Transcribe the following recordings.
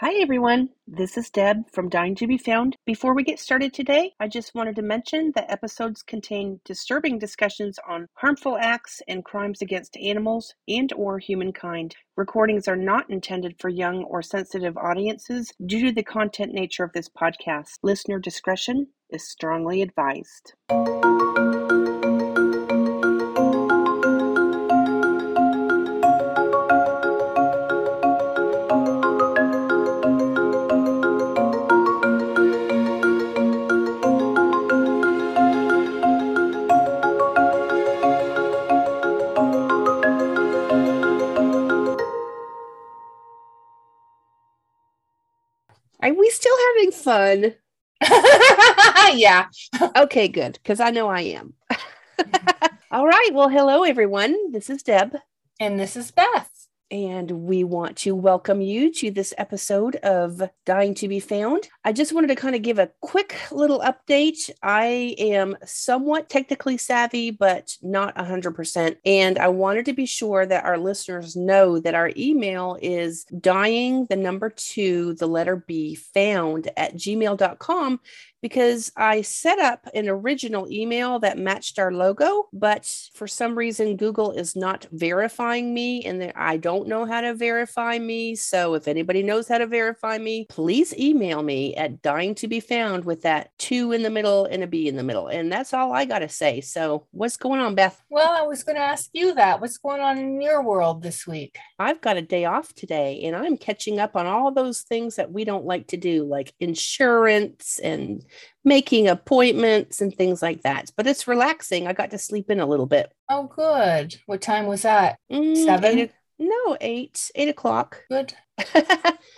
Hi, everyone. This is Deb from Dying to Be Found. Before we get started today, I just wanted to mention that episodes contain disturbing discussions on harmful acts and crimes against animals and or humankind. Recordings are not intended for young or sensitive audiences due to the content nature of this podcast. Listener discretion is strongly advised. Fun? yeah. Okay, good, because I know I am. All right. Well, hello, everyone. This is Deb. And this is Beth. And we want to welcome you to this episode of Dying to Be Found. I just wanted to kind of give a quick little update. I am somewhat technically savvy, but not 100%. And I wanted to be sure that our listeners know that our email is dying, the number two, the letter B, found at gmail.com because I set up an original email that matched our logo, but for some reason, Google is not verifying me and I don't know how to verify me. So if anybody knows how to verify me, please email me at dying to be found with that two in the middle and a B in the middle. And that's all I got to say. So what's going on, Beth? Well, I was going to ask you that. What's going on in your world this week? I've got a day off today and I'm catching up on all those things that we don't like to do, like insurance and making appointments and things like that. But it's relaxing. I got to sleep in a little bit. Oh, good. What time was that? Mm, Seven? eight no, eight, eight o'clock. Good.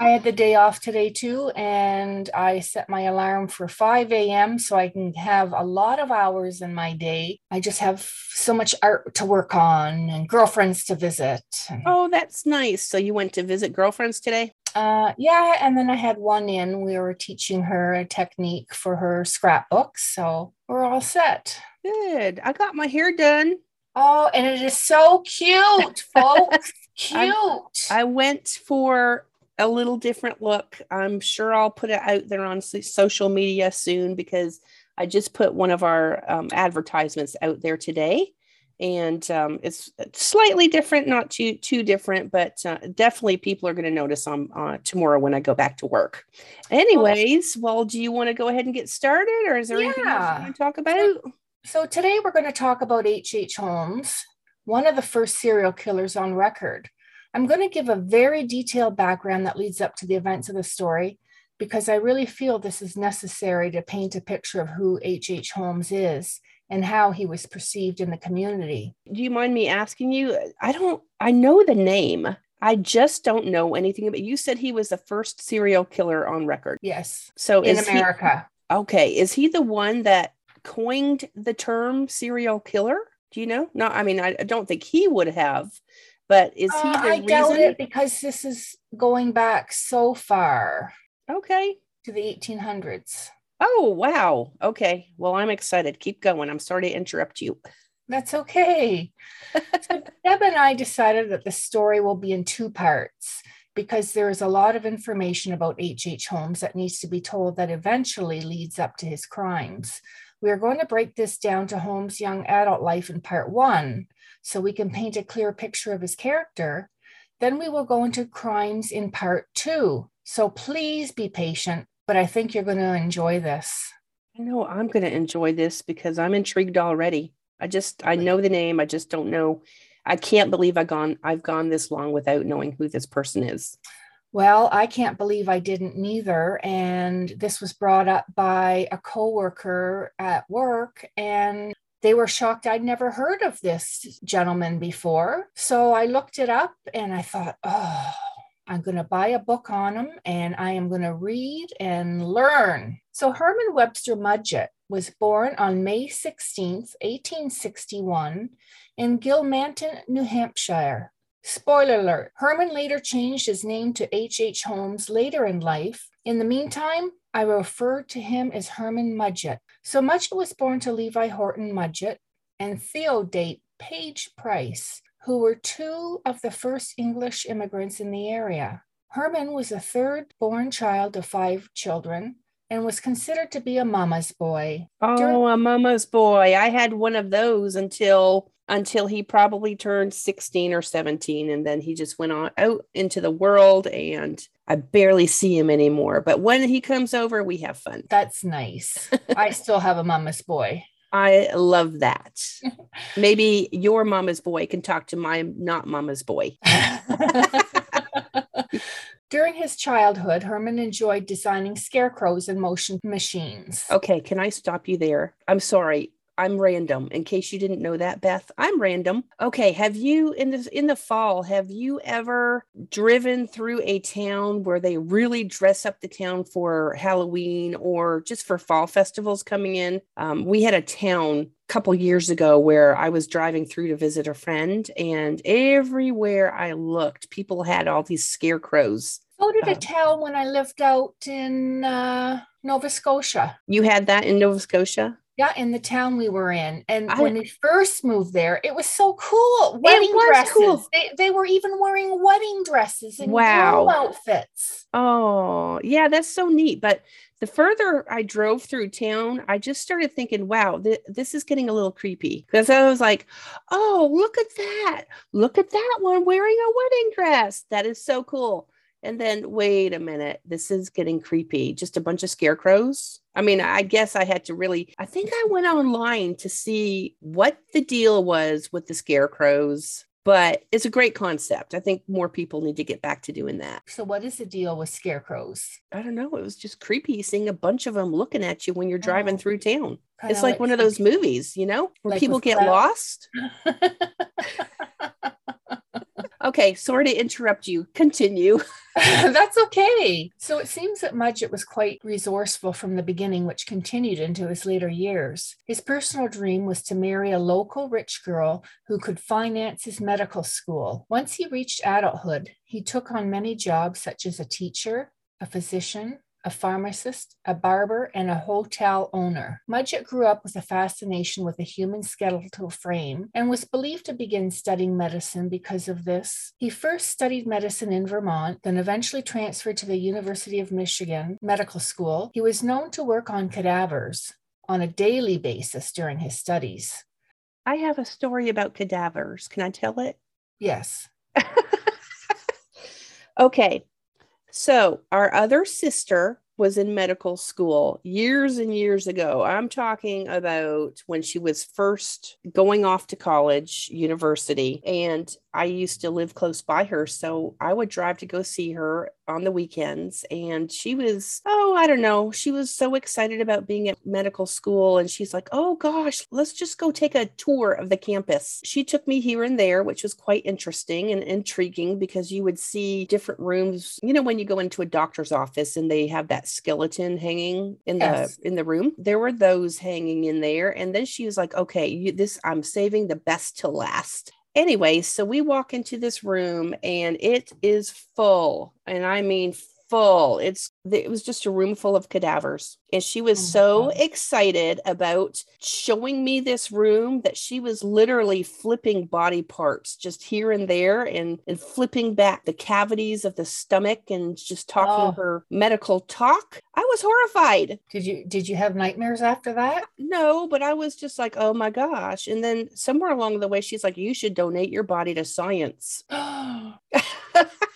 I had the day off today too, and I set my alarm for 5 a.m. so I can have a lot of hours in my day. I just have so much art to work on and girlfriends to visit. oh, that's nice. So you went to visit girlfriends today? Uh, yeah, and then I had one in. We were teaching her a technique for her scrapbook, so we're all set. Good. I got my hair done. Oh, and it is so cute, folks. cute. I went for a little different look. I'm sure I'll put it out there on social media soon because I just put one of our um, advertisements out there today. And um, it's slightly different, not too too different, but uh, definitely people are going to notice on uh, tomorrow when I go back to work. Anyways, well, do you want to go ahead and get started, or is there anything else you want to talk about? So today we're going to talk about H.H. H. Holmes, one of the first serial killers on record. I'm going to give a very detailed background that leads up to the events of the story because I really feel this is necessary to paint a picture of who H.H. H. Holmes is and how he was perceived in the community. do you mind me asking you i don't i know the name i just don't know anything about you said he was the first serial killer on record Yes, so in is he- America. okay is he the one that coined the term serial killer do you know no i mean i, don't think he would have but is he Uh, the I doubt reason it because this is going back so far okay to the 1800s. oh wow okay well i'm excited keep going i'm sorry to interrupt you That's okay. so Deb and I decided that the story will be in two parts because there is a lot of information about H.H. H. Holmes that needs to be told that eventually leads up to his crimes. We are going to break this down to Holmes' young adult life in part one so we can paint a clear picture of his character. Then we will go into crimes in part two. So please be patient, but I think you're going to enjoy this. i know i'm going to enjoy this because i'm intrigued already i just i know the name i just don't know i can't believe i gone i've gone this long without knowing who this person is Well, I can't believe I didn't neither. And this was brought up by a coworker at work, and they were shocked I'd never heard of this gentleman before. So I looked it up and I thought, oh, I'm going to buy a book on him and I am going to read and learn. So Herman Webster Mudgett was born on May 16th, 1861, in Gilmanton, New Hampshire. Spoiler alert Herman later changed his name to H.H. H. Holmes later in life. In the meantime, I refer to him as Herman Mudgett. So Mudgett was born to Levi Horton Mudgett and Theodate Page Price, who were two of the first English immigrants in the area. Herman was the third born child of five children and was considered to be a mama's boy. Oh, During- a mama's boy. I had one of those until until he probably turned 16 or 17 and then he just went on out into the world and I barely see him anymore. But when he comes over, we have fun. That's nice. I still have a mama's boy. I love that. Maybe your mama's boy can talk to my not mama's boy. During his childhood, Herman enjoyed designing scarecrows and motion machines. Okay, can I stop you there? I'm sorry. I'm random. In case you didn't know that, Beth, I'm random. Okay, have you in the in the fall have you ever driven through a town where they really dress up the town for Halloween or just for fall festivals coming in? Um, we had a town a couple years ago where I was driving through to visit a friend, and everywhere I looked, people had all these scarecrows. So did a uh, town when I lived out in uh, Nova Scotia. You had that in Nova Scotia? Yeah, in the town we were in. And I, when we first moved there, it was so cool. Wedding dresses. Cool. They, they were even wearing wedding dresses and wow. outfits. Oh, yeah, that's so neat. But the further I drove through town, I just started thinking, wow, th- this is getting a little creepy. Because I was like, oh, look at that. Look at that one wearing a wedding dress. That is so cool. And then, wait a minute, this is getting creepy. Just a bunch of scarecrows. I mean, I guess I had to really, I think I went online to see what the deal was with the scarecrows, but it's a great concept. I think more people need to get back to doing that. So, what is the deal with scarecrows? I don't know. It was just creepy seeing a bunch of them looking at you when you're driving oh. through town. Kinda it's like, like one of those movies, you know, where like people get lost. Okay, sorry to interrupt you. Continue. That's okay. So it seems that Mudgett was quite resourceful from the beginning, which continued into his later years. His personal dream was to marry a local rich girl who could finance his medical school. Once he reached adulthood, he took on many jobs such as a teacher, a physician, a pharmacist, a barber, and a hotel owner. Mudgett grew up with a fascination with the human skeletal frame and was believed to begin studying medicine because of this. He first studied medicine in Vermont, then eventually transferred to the University of Michigan Medical School. He was known to work on cadavers on a daily basis during his studies. I have a story about cadavers. Can I tell it? Yes. okay. So, our other sister was in medical school years and years ago. I'm talking about when she was first going off to college, university, and I used to live close by her. So I would drive to go see her on the weekends. And she was, oh, I don't know. She was so excited about being at medical school. And she's like, oh gosh, let's just go take a tour of the campus. She took me here and there, which was quite interesting and intriguing because you would see different rooms. You know, when you go into a doctor's office and they have that skeleton hanging in yes. the in the room, there were those hanging in there. And then she was like, okay, you, this I'm saving the best to last. Anyway, so we walk into this room and it is full, and I mean full. It's it was just a room full of cadavers. And she was oh so God. excited about showing me this room that she was literally flipping body parts just here and there and, and flipping back the cavities of the stomach and just talking oh. her medical talk. I was horrified. Did you did you have nightmares after that? No, but I was just like, oh my gosh. And then somewhere along the way, she's like, you should donate your body to science.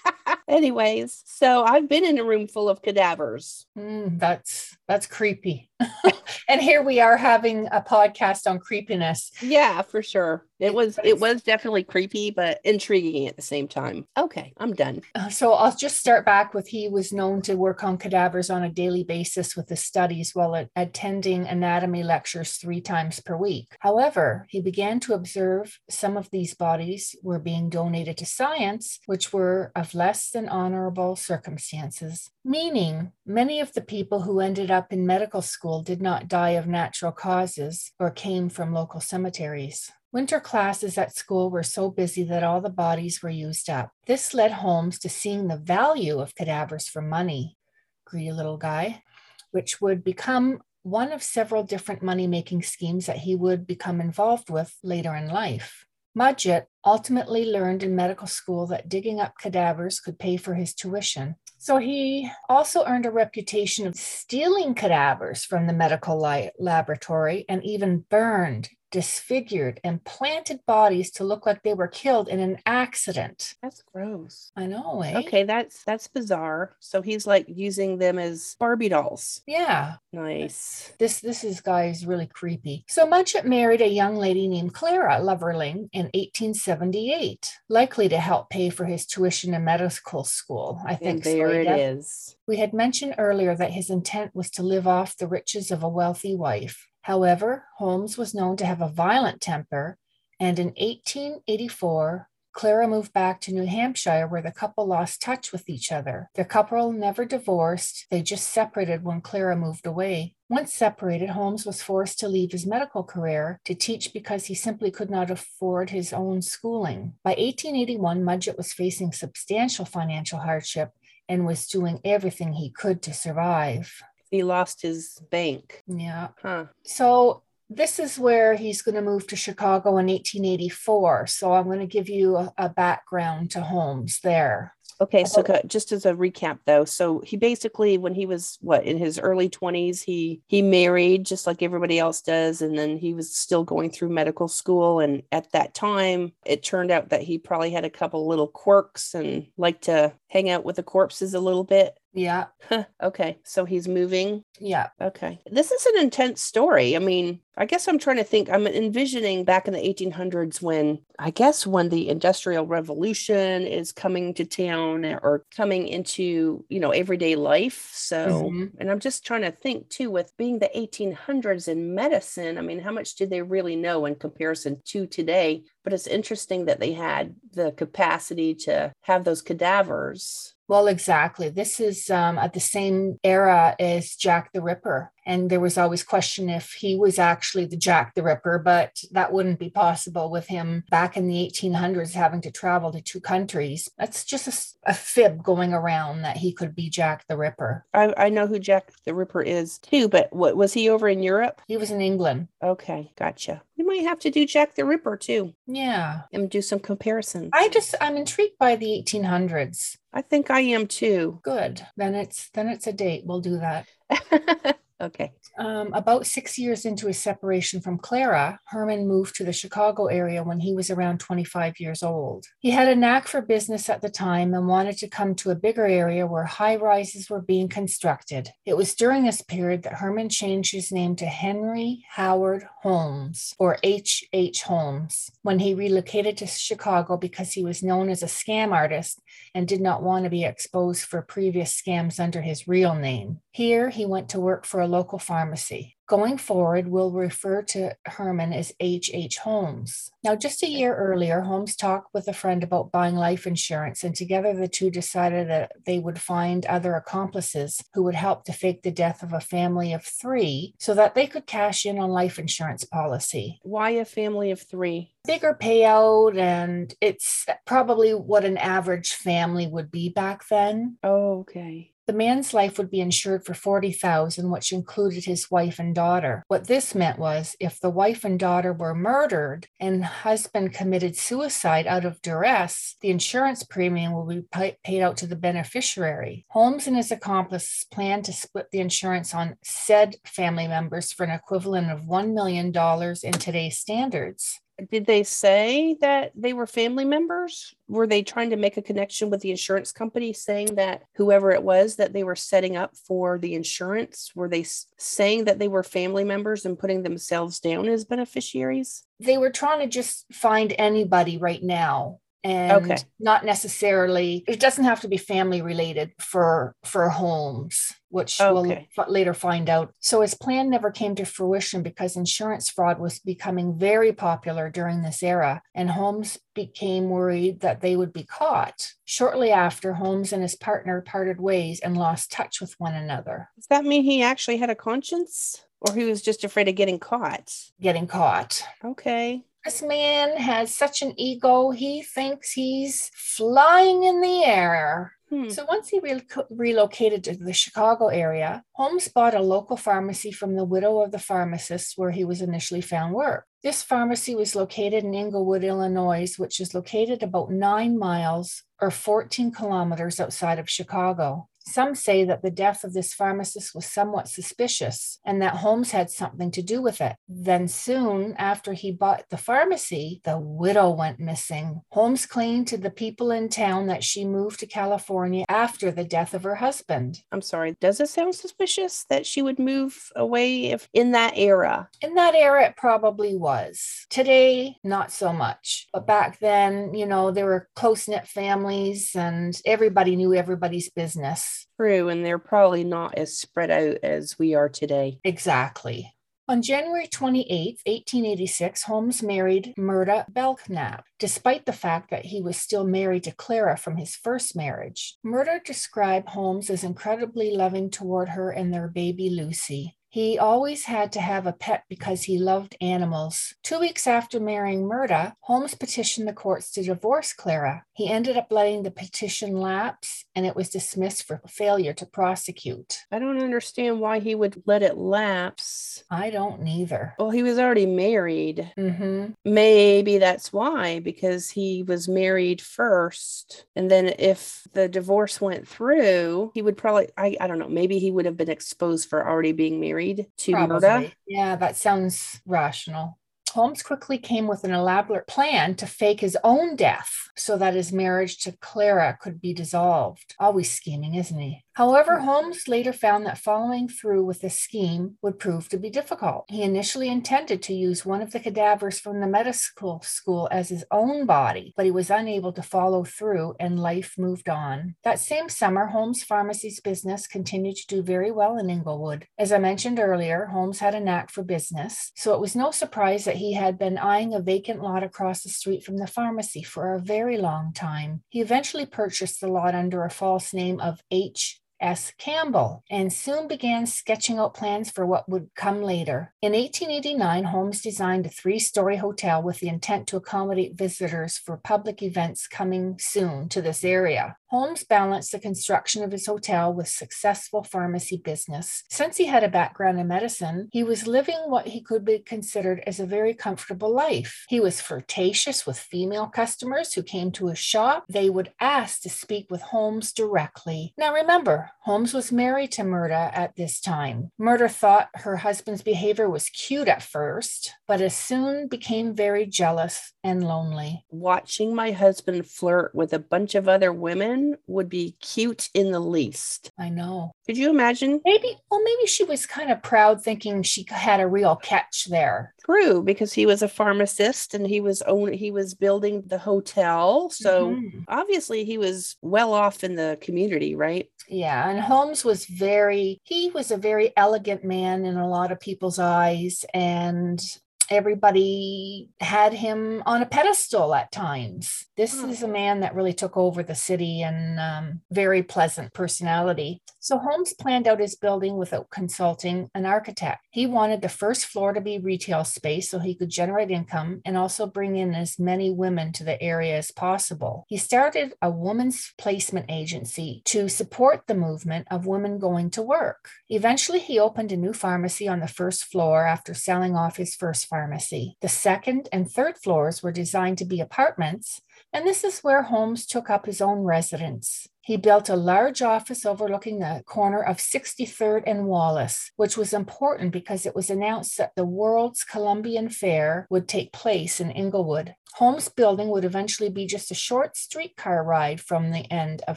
Anyways, so I've been in a room full of cadavers. Mm, that's that's creepy. and here we are having a podcast on creepiness. Yeah, for sure. It was it was definitely creepy but intriguing at the same time. Okay, I'm done. Uh, so I'll just start back with he was known to work on cadavers on a daily basis with his studies while attending anatomy lectures 3 times per week. However, he began to observe some of these bodies were being donated to science which were of less than honorable circumstances, meaning many of the people who ended up in medical school did not die of natural causes or came from local cemeteries. Winter classes at school were so busy that all the bodies were used up. This led Holmes to seeing the value of cadavers for money, greedy little guy, which would become one of several different money making schemes that he would become involved with later in life. Mudgett ultimately learned in medical school that digging up cadavers could pay for his tuition. So he also earned a reputation of stealing cadavers from the medical li- laboratory and even burned disfigured and planted bodies to look like they were killed in an accident. That's gross. I know. Eh? Okay, that's that's bizarre. So he's like using them as Barbie dolls. Yeah. Nice. This this is guy is really creepy. So Mudgett married a young lady named Clara Lovering in 1878, likely to help pay for his tuition in medical school. I think and there so, it yeah. is. We had mentioned earlier that his intent was to live off the riches of a wealthy wife. However, Holmes was known to have a violent temper, and in 1884, Clara moved back to New Hampshire where the couple lost touch with each other. The couple never divorced, they just separated when Clara moved away. Once separated, Holmes was forced to leave his medical career to teach because he simply could not afford his own schooling. By 1881, Mudgett was facing substantial financial hardship and was doing everything he could to survive. He lost his bank. Yeah. Huh. So this is where he's going to move to Chicago in 1884. So I'm going to give you a, a background to Holmes there. Okay, so just as a recap though, so he basically when he was what in his early 20s, he he married just like everybody else does and then he was still going through medical school and at that time it turned out that he probably had a couple little quirks and liked to hang out with the corpses a little bit. Yeah. Huh, okay, so he's moving. Yeah. Okay. This is an intense story. I mean, I guess I'm trying to think. I'm envisioning back in the 1800s when I guess when the Industrial Revolution is coming to town or coming into, you know, everyday life. So, Mhm. and I'm just trying to think too, with being the 1800s in medicine, I mean, how much did they really know in comparison to today? But it's interesting that they had the capacity to have those cadavers. Well, exactly. This is um, at the same era as Jack the Ripper. And there was always question if he was actually the Jack the Ripper, but that wouldn't be possible with him back in the 1800s having to travel to two countries. That's just a fib going around that he could be Jack the Ripper. I, I know who Jack the Ripper is too, but what was he over in Europe? He was in England. Okay, gotcha. We might have to do Jack the Ripper too Yeah. and do some comparisons. I just I'm intrigued by the 1800s. I think I am too. Good. Then it's then it's a date. We'll do that. okay. Um, about six years into his separation from Clara, Herman moved to the Chicago area when he was around 25 years old. He had a knack for business at the time and wanted to come to a bigger area where high rises were being constructed. It was during this period that Herman changed his name to Henry Howard Holmes, or H. H. Holmes, when he relocated to Chicago because he was known as a scam artist and did not want to be exposed for previous scams under his real name. Here, he went to work for a local pharmacy. Going forward, we'll refer to Herman as H. H. Holmes. Now, just a year earlier, Holmes talked with a friend about buying life insurance, and together the two decided that they would find other accomplices who would help to fake the death of a family of three so that they could cash in on life insurance policy Why a family of three? bigger payout and it's probably what an average family would be back then. Oh, okay. The man's life would be insured for 40,000 which included his wife and daughter. What this meant was if the wife and daughter were murdered and husband committed suicide out of duress, the insurance premium will be pa- paid out to the beneficiary. Holmes and his accomplices planned to split the insurance on said family members for an equivalent of 1 million dollars in today's standards. Did they say that they were family members? Were they trying to make a connection with the insurance company saying that whoever it was that they were setting up for the insurance, were they saying that they were family members and putting themselves down as beneficiaries? they were trying to just find anybody right now and Okay. not necessarily it doesn't have to be family related for for Holmes which Okay. we'll f- later find out so his plan never came to fruition because insurance fraud was becoming very popular during this era and Holmes became worried that they would be caught shortly after Holmes and his partner parted ways and lost touch with one another Does that mean he actually had a conscience or he was just afraid of getting caught? getting caught Okay. This man has such an ego. He thinks he's flying in the air. Hmm. So once he re- relocated to the Chicago area, Holmes bought a local pharmacy from the widow of the pharmacist where he was initially found work. This pharmacy was located in Englewood, Illinois, which is located about nine miles or 14 kilometers outside of Chicago. Some say that the death of this pharmacist was somewhat suspicious and that Holmes had something to do with it. Then, soon after he bought the pharmacy, the widow went missing. Holmes claimed to the people in town that she moved to California after the death of her husband. I'm sorry, does it sound suspicious that she would move away if in that era? In that era, it probably was. Today, not so much. But back then, you know, there were close knit families and everybody knew everybody's business. True, and they're probably not as spread out as we are today. Exactly. On January 28, 1886, Holmes married Myrta Belknap, despite the fact that he was still married to Clara from his first marriage. Myrta described Holmes as incredibly loving toward her and their baby Lucy. He always had to have a pet because he loved animals. Two weeks after marrying Myrta, Holmes petitioned the courts to divorce Clara. He ended up letting the petition lapse and it was dismissed for failure to prosecute. I don't understand why he would let it lapse. I don't neither. Well, he was already married. Mm-hmm. Maybe that's why, because he was married first. And then if the divorce went through, he would probably, I, I don't know, maybe he would have been exposed for already being married to Probably. Myrta. Yeah, that sounds rational. Holmes quickly came with an elaborate plan to fake his own death so that his marriage to Clara could be dissolved. Always scheming, isn't he? However, Holmes later found that following through with the scheme would prove to be difficult. He initially intended to use one of the cadavers from the medical school as his own body, but he was unable to follow through and life moved on. That same summer, Holmes' pharmacy's business continued to do very well in Englewood. As I mentioned earlier, Holmes had a knack for business, so it was no surprise that he had been eyeing a vacant lot across the street from the pharmacy for a very long time. He eventually purchased the lot under a false name of H. S. Campbell and soon began sketching out plans for what would come later. In 1889, Holmes designed a three story hotel with the intent to accommodate visitors for public events coming soon to this area. Holmes balanced the construction of his hotel with successful pharmacy business. Since he had a background in medicine, he was living what he could be considered as a very comfortable life. He was flirtatious with female customers who came to his shop. They would ask to speak with Holmes directly. Now remember, Holmes was married to Myrta at this time. Myrta thought her husband's behavior was cute at first, but as soon became very jealous and lonely. Watching my husband flirt with a bunch of other women would be cute in the least. I know. Could you imagine? Maybe, well, maybe she was kind of proud thinking she had a real catch there. True, because he was a pharmacist and he was own he was building the hotel. So mm-hmm. obviously he was well off in the community, right? Yeah, and Holmes was very he was a very elegant man in a lot of people's eyes and everybody had him on a pedestal at times. This oh. is a man that really took over the city and um, very pleasant personality. So Holmes planned out his building without consulting an architect. He wanted the first floor to be retail space so he could generate income and also bring in as many women to the area as possible. He started a women's placement agency to support the movement of women going to work. Eventually, he opened a new pharmacy on the first floor after selling off his first pharmacy. The second and third floors were designed to be apartments, and this is where Holmes took up his own residence. He built a large office overlooking the corner of 63rd and Wallace, which was important because it was announced that the World's Columbian Fair would take place in Englewood. Holmes building would eventually be just a short streetcar ride from the end of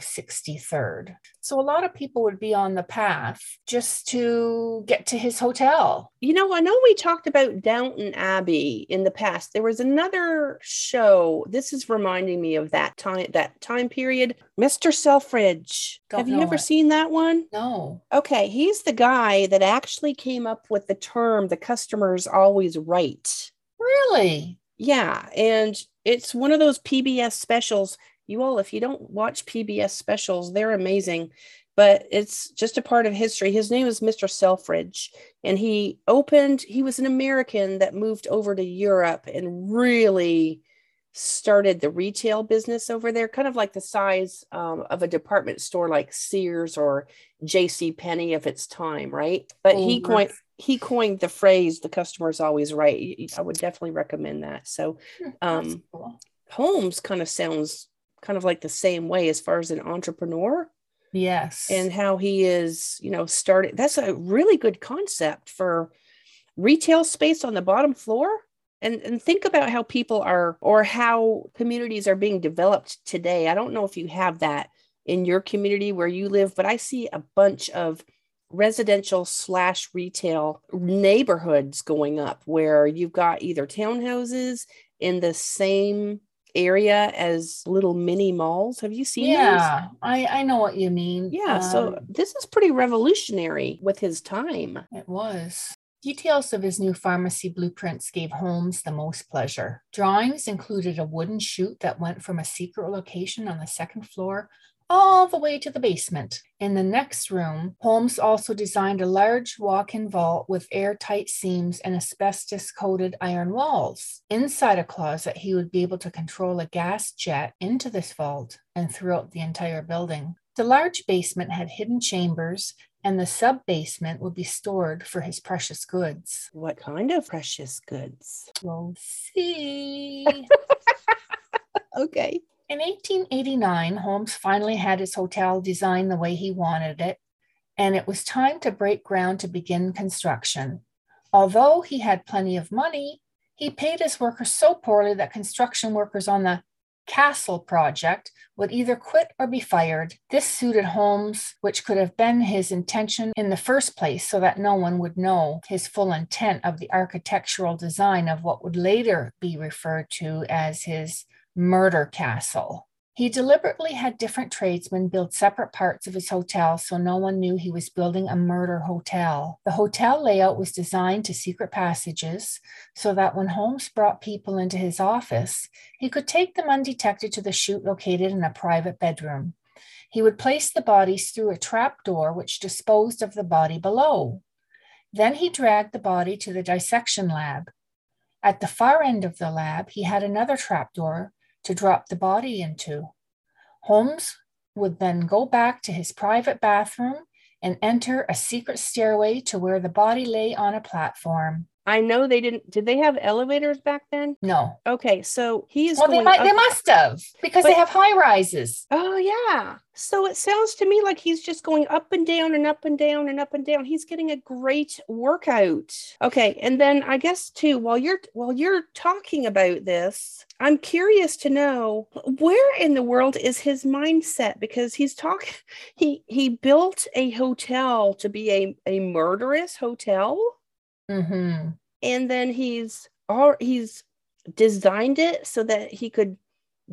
63rd. So a lot of people would be on the path just to get to his hotel. You know, I know we talked about Downton Abbey in the past. There was another show. This is reminding me of that time that time period. Mr. Selfridge. Don't Have you ever it. seen that one? No. Okay, he's the guy that actually came up with the term the customer's always right. Really? Yeah, and it's one of those PBS specials. You all, if you don't watch PBS specials, they're amazing. But it's just a part of history. His name is Mr. Selfridge, and he opened, he was an American that moved over to Europe and really started the retail business over there, kind of like the size um, of a department store like Sears or J.C. Penney of its time, right? But he coined he coined the phrase "the customer is always right." I would definitely recommend that. So, Hmm, um, cool. Holmes kind of sounds kind of like the same way as far as an entrepreneur Yes. and how he is, you know, started. That's a really good concept for retail space on the bottom floor. And, and think about how people are or how communities are being developed today. I don't know if you have that in your community where you live, but I see a bunch of residential slash retail neighborhoods going up where you've got either townhouses in the same area as little mini malls. Have you seen those? yeah, I, I know what you mean. Yeah, so Um, this is pretty revolutionary with his time. It was. Details of his new pharmacy blueprints gave Holmes the most pleasure. Drawings included a wooden chute that went from a secret location on the second floor all the way to the basement. In the next room, Holmes also designed a large walk in vault with airtight seams and asbestos coated iron walls. Inside a closet, he would be able to control a gas jet into this vault and throughout the entire building. The large basement had hidden chambers and the sub basement would be stored for his precious goods. What kind of precious goods? We'll see. Okay. In 1889, Holmes finally had his hotel designed the way he wanted it, and it was time to break ground to begin construction. Although he had plenty of money, he paid his workers so poorly that construction workers on the Castle project would either quit or be fired. This suited Holmes, which could have been his intention in the first place so that no one would know his full intent of the architectural design of what would later be referred to as his murder castle. He deliberately had different tradesmen build separate parts of his hotel so no one knew he was building a murder hotel. The hotel layout was designed to secret passages so that when Holmes brought people into his office, he could take them undetected to the chute located in a private bedroom. He would place the bodies through a trap door which disposed of the body below. Then he dragged the body to the dissection lab. At the far end of the lab, he had another trapdoor to drop the body into. Holmes would then go back to his private bathroom and enter a secret stairway to where the body lay on a platform. I know they didn't. Did they have elevators back then? No. Okay, so he is Well, they might up- they must have because they have high rises. Oh yeah. So it sounds to me like he's just going up and down and up and down and up and down. He's getting a great workout. Okay, and then I guess too while you're while you're talking about this, I'm curious to know where in the world is his mindset because he's talking he he built a hotel to be a a murderous hotel hmm and then he's all he's designed it so that he could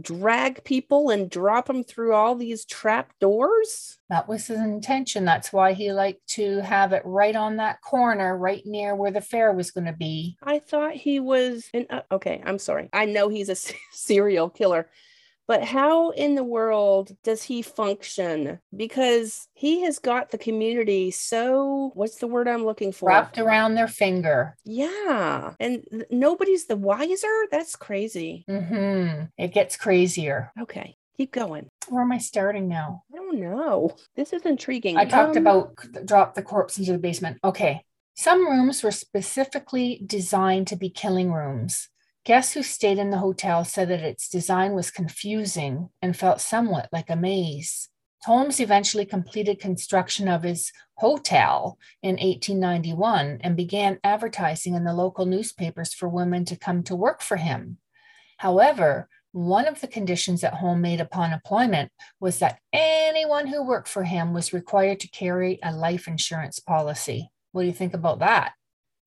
drag people and drop them through all these trap doors That was his intention. That's why he liked to have it right on that corner, right near where the fair was going to be. i thought he was an uh, okay i'm sorry i know he's a serial killer but how in the world does he function because he has got the community so what's the word i'm looking for Wrapped around their finger. yeah and th- nobody's the wiser that's crazy hmm It gets crazier. okay keep going Where am I starting now? i don't know this is intriguing I talked Um, about drop the corpse into the basement. Okay. Some rooms were specifically designed to be killing rooms. Guests who stayed in the hotel said that its design was confusing and felt somewhat like a maze. Holmes eventually completed construction of his hotel in 1891 and began advertising in the local newspapers for women to come to work for him. However, one of the conditions that Holmes made upon employment was that anyone who worked for him was required to carry a life insurance policy. What do you think about that?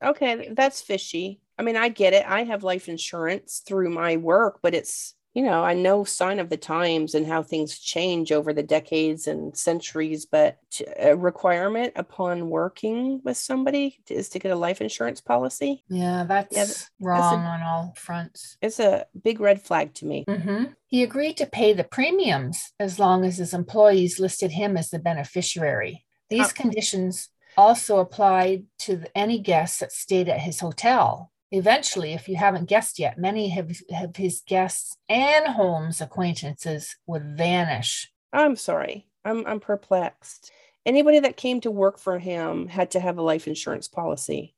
Okay, that's fishy. I mean, I get it. I have life insurance through my work, but it's, you know, I know sign of the times and how things change over the decades and centuries, but a requirement upon working with somebody is to get a life insurance policy. Yeah, that's that's wrong on all fronts. It's a big red flag to me. hmm He agreed to pay the premiums as long as his employees listed him as the beneficiary. These Uh, conditions also applied to any guests that stayed at his hotel. Eventually, if you haven't guessed yet, many of, of his guests and Holmes' acquaintances would vanish. I'm sorry. I'm, I'm perplexed. Anybody that came to work for him had to have a life insurance policy.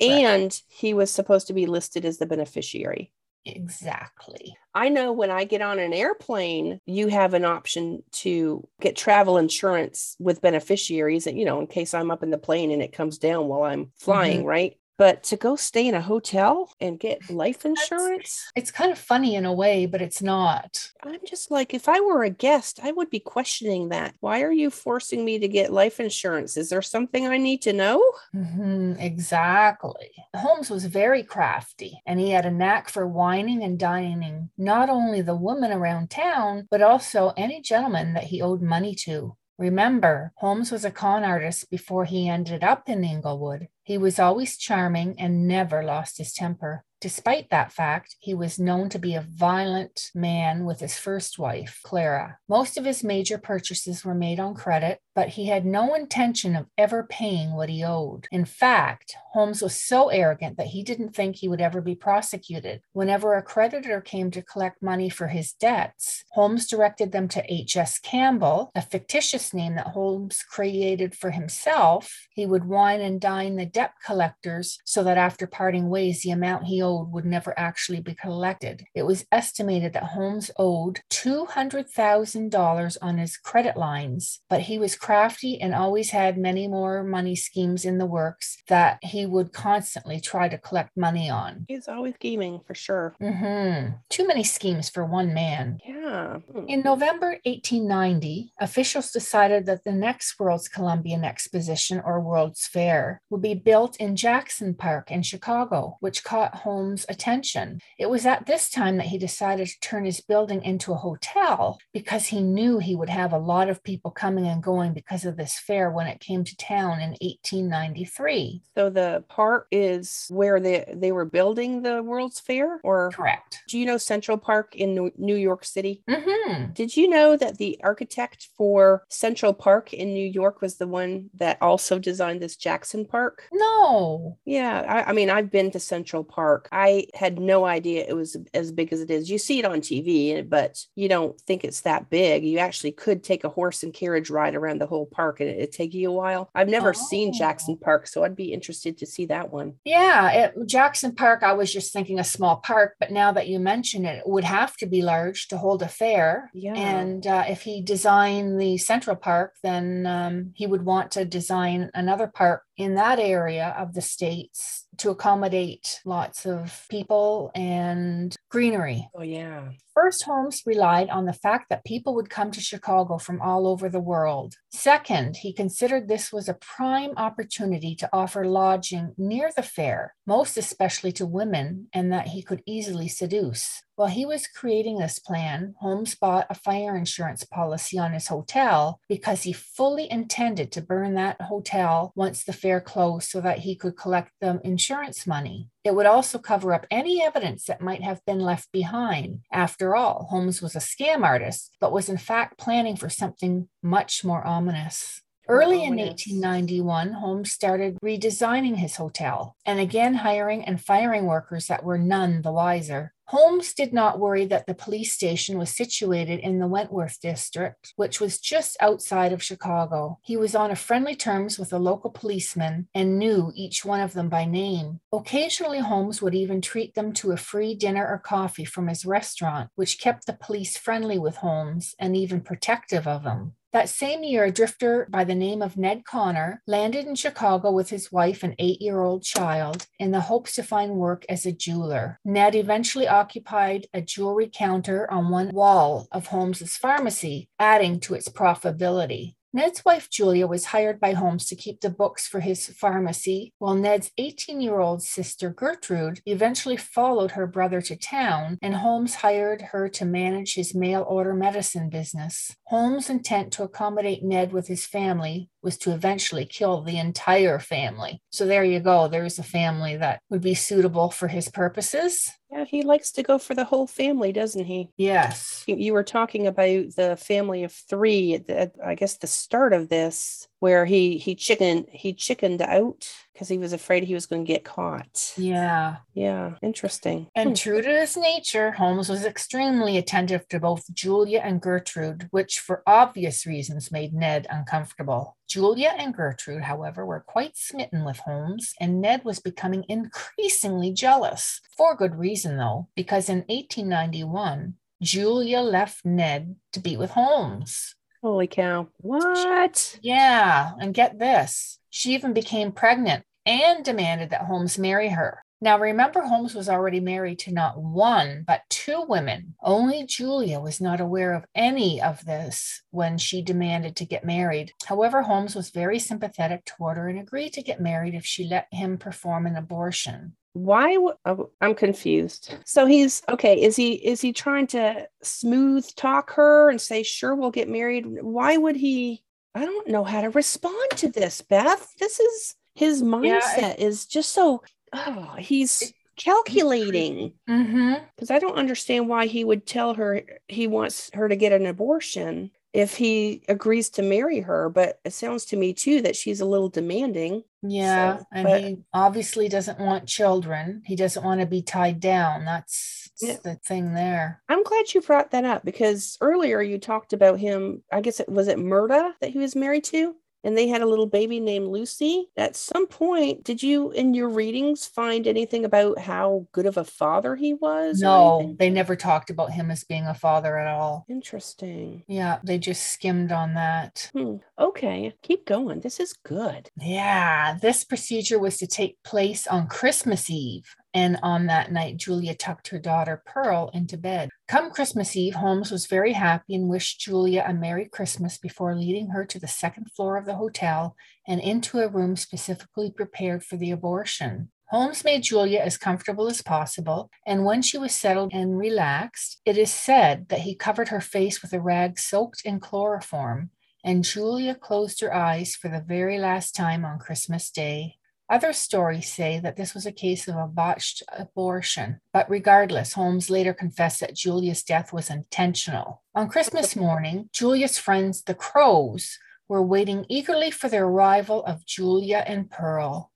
Right. And he was supposed to be listed as the beneficiary. Exactly. I know when I get on an airplane, you have an option to get travel insurance with beneficiaries, and you know, in case I'm up in the plane and it comes down while I'm flying, mm-hmm. right? But to go stay in a hotel and get life insurance? it's kind of funny in a way, but it's not. I'm just like, if I were a guest, I would be questioning that. Why are you forcing me to get life insurance? Is there something I need to know? Mm-hmm, exactly. Holmes was very crafty and he had a knack for wining and dining not only the women around town, but also any gentleman that he owed money to. Remember, Holmes was a con artist before he ended up in Englewood. He was always charming and never lost his temper. Despite that fact, he was known to be a violent man with his first wife, Clara. Most of his major purchases were made on credit, but he had no intention of ever paying what he owed. In fact, Holmes was so arrogant that he didn't think he would ever be prosecuted. Whenever a creditor came to collect money for his debts, Holmes directed them to H.S. Campbell, a fictitious name that Holmes created for himself. He would wine and dine the debt collectors so that after parting ways, the amount he owed would never actually be collected. It was estimated that Holmes owed $200,000 on his credit lines, but he was crafty and always had many more money schemes in the works that he would constantly try to collect money on. He's always scheming for sure. Mm-hmm. Too many schemes for one man. Yeah. In November 1890, officials decided that the next World's Columbian Exposition or World's Fair would be built in Jackson Park in Chicago, which caught Holmes' attention. It was at this time that he decided to turn his building into a hotel because he knew he would have a lot of people coming and going because of this fair when it came to town in 1893. So the park is where they, they were building the World's Fair or correct. Do you know Central Park in New York City? Mm-hmm. Did you know that the architect for Central Park in New York was the one that also designed this Jackson Park? No. Yeah. I, I, mean, I've been to Central Park. I had no idea it was as big as it is. You see it on TV, but you don't think it's that big. You actually could take a horse and carriage ride around the whole park and it'd take you a while. I've never oh. seen Jackson Park, so I'd be interested to see that one. Yeah. It, Jackson Park, I was just thinking a small park, but now that you mention it, it would have to be large to hold a fair. Yeah. And uh, if he designed the Central Park, then um, he would want to design another park in that area of the states to accommodate lots of people and greenery. Oh, yeah. First, Holmes relied on the fact that people would come to Chicago from all over the world. Second, he considered this was a prime opportunity to offer lodging near the fair, most especially to women, and that he could easily seduce. While he was creating this plan, Holmes bought a fire insurance policy on his hotel because he fully intended to burn that hotel once the fair closed so that he could collect the insurance money. It would also cover up any evidence that might have been left behind. After all, Holmes was a scam artist, but was in fact planning for something much more ominous. Early in 1891, Holmes started redesigning his hotel and again hiring and firing workers that were none the wiser. Holmes did not worry that the police station was situated in the Wentworth district, which was just outside of Chicago. He was on friendly terms with the local policemen and knew each one of them by name. Occasionally, Holmes would even treat them to a free dinner or coffee from his restaurant, which kept the police friendly with Holmes and even protective of him. That same year, a drifter by the name of Ned Conner landed in Chicago with his wife and eight year old child in the hopes to find work as a jeweler. Ned eventually occupied a jewelry counter on one wall of Holmes's pharmacy, adding to its profitability. Ned's wife Julia was hired by Holmes to keep the books for his pharmacy, while Ned's 18 year old sister Gertrude eventually followed her brother to town, and Holmes hired her to manage his mail order medicine business. Holmes' intent to accommodate Ned with his family was to eventually kill the entire family. So there you go. There's a family that would be suitable for his purposes. Yeah, he likes to go for the whole family, doesn't he? Yes. You, were talking about the family of three at, the, I guess, the start of this. Where he he chicken he chickened out because he was afraid he was going to get caught. Yeah. Yeah, interesting. And Hmm. true to his nature, Holmes was extremely attentive to both Julia and Gertrude, which for obvious reasons made Ned uncomfortable. Julia and Gertrude, however, were quite smitten with Holmes, and Ned was becoming increasingly jealous. For good reason, though, because in 1891, Julia left Ned to be with Holmes. Holy cow! What? Yeah, and get this she even became pregnant and demanded that Holmes marry her. Now, remember, Holmes was already married to not one, but two women. Only Julia was not aware of any of this when she demanded to get married. However, Holmes was very sympathetic toward her and agreed to get married if she let him perform an abortion. Why? w- oh, I'm confused. So he's okay. Is he is he trying to smooth talk her and say, "Sure, we'll get married"? Why would he? I don't know how to respond to this, Beth. This is his mindset is just so. Oh, he's calculating Mm-hmm. because I don't understand why he would tell her he wants her to get an abortion if he agrees to marry her. But it sounds to me too that she's a little demanding. Yeah, So, and but- he obviously doesn't want children. He doesn't want to be tied down. That's Yeah. the thing there. I'm glad you brought that up because earlier you talked about him. I guess it was it Myrta that he was married to, and they had a little baby named Lucy. At some point, did you in your readings find anything about how good of a father he was? No, they never talked about him as being a father at all. Interesting. Yeah, they just skimmed on that. Hmm. Okay, keep going. This is good. Yeah, this procedure was to take place on Christmas Eve. And on that night, Julia tucked her daughter Pearl into bed. Come Christmas Eve, Holmes was very happy and wished Julia a Merry Christmas before leading her to the second floor of the hotel and into a room specifically prepared for the abortion. Holmes made Julia as comfortable as possible, and when she was settled and relaxed, it is said that he covered her face with a rag soaked in chloroform and Julia closed her eyes for the very last time on Christmas Day. Other stories say that this was a case of a botched abortion, but regardless, Holmes later confessed that Julia's death was intentional. On Christmas morning, Julia's friends, the Crows, were waiting eagerly for the arrival of Julia and Pearl.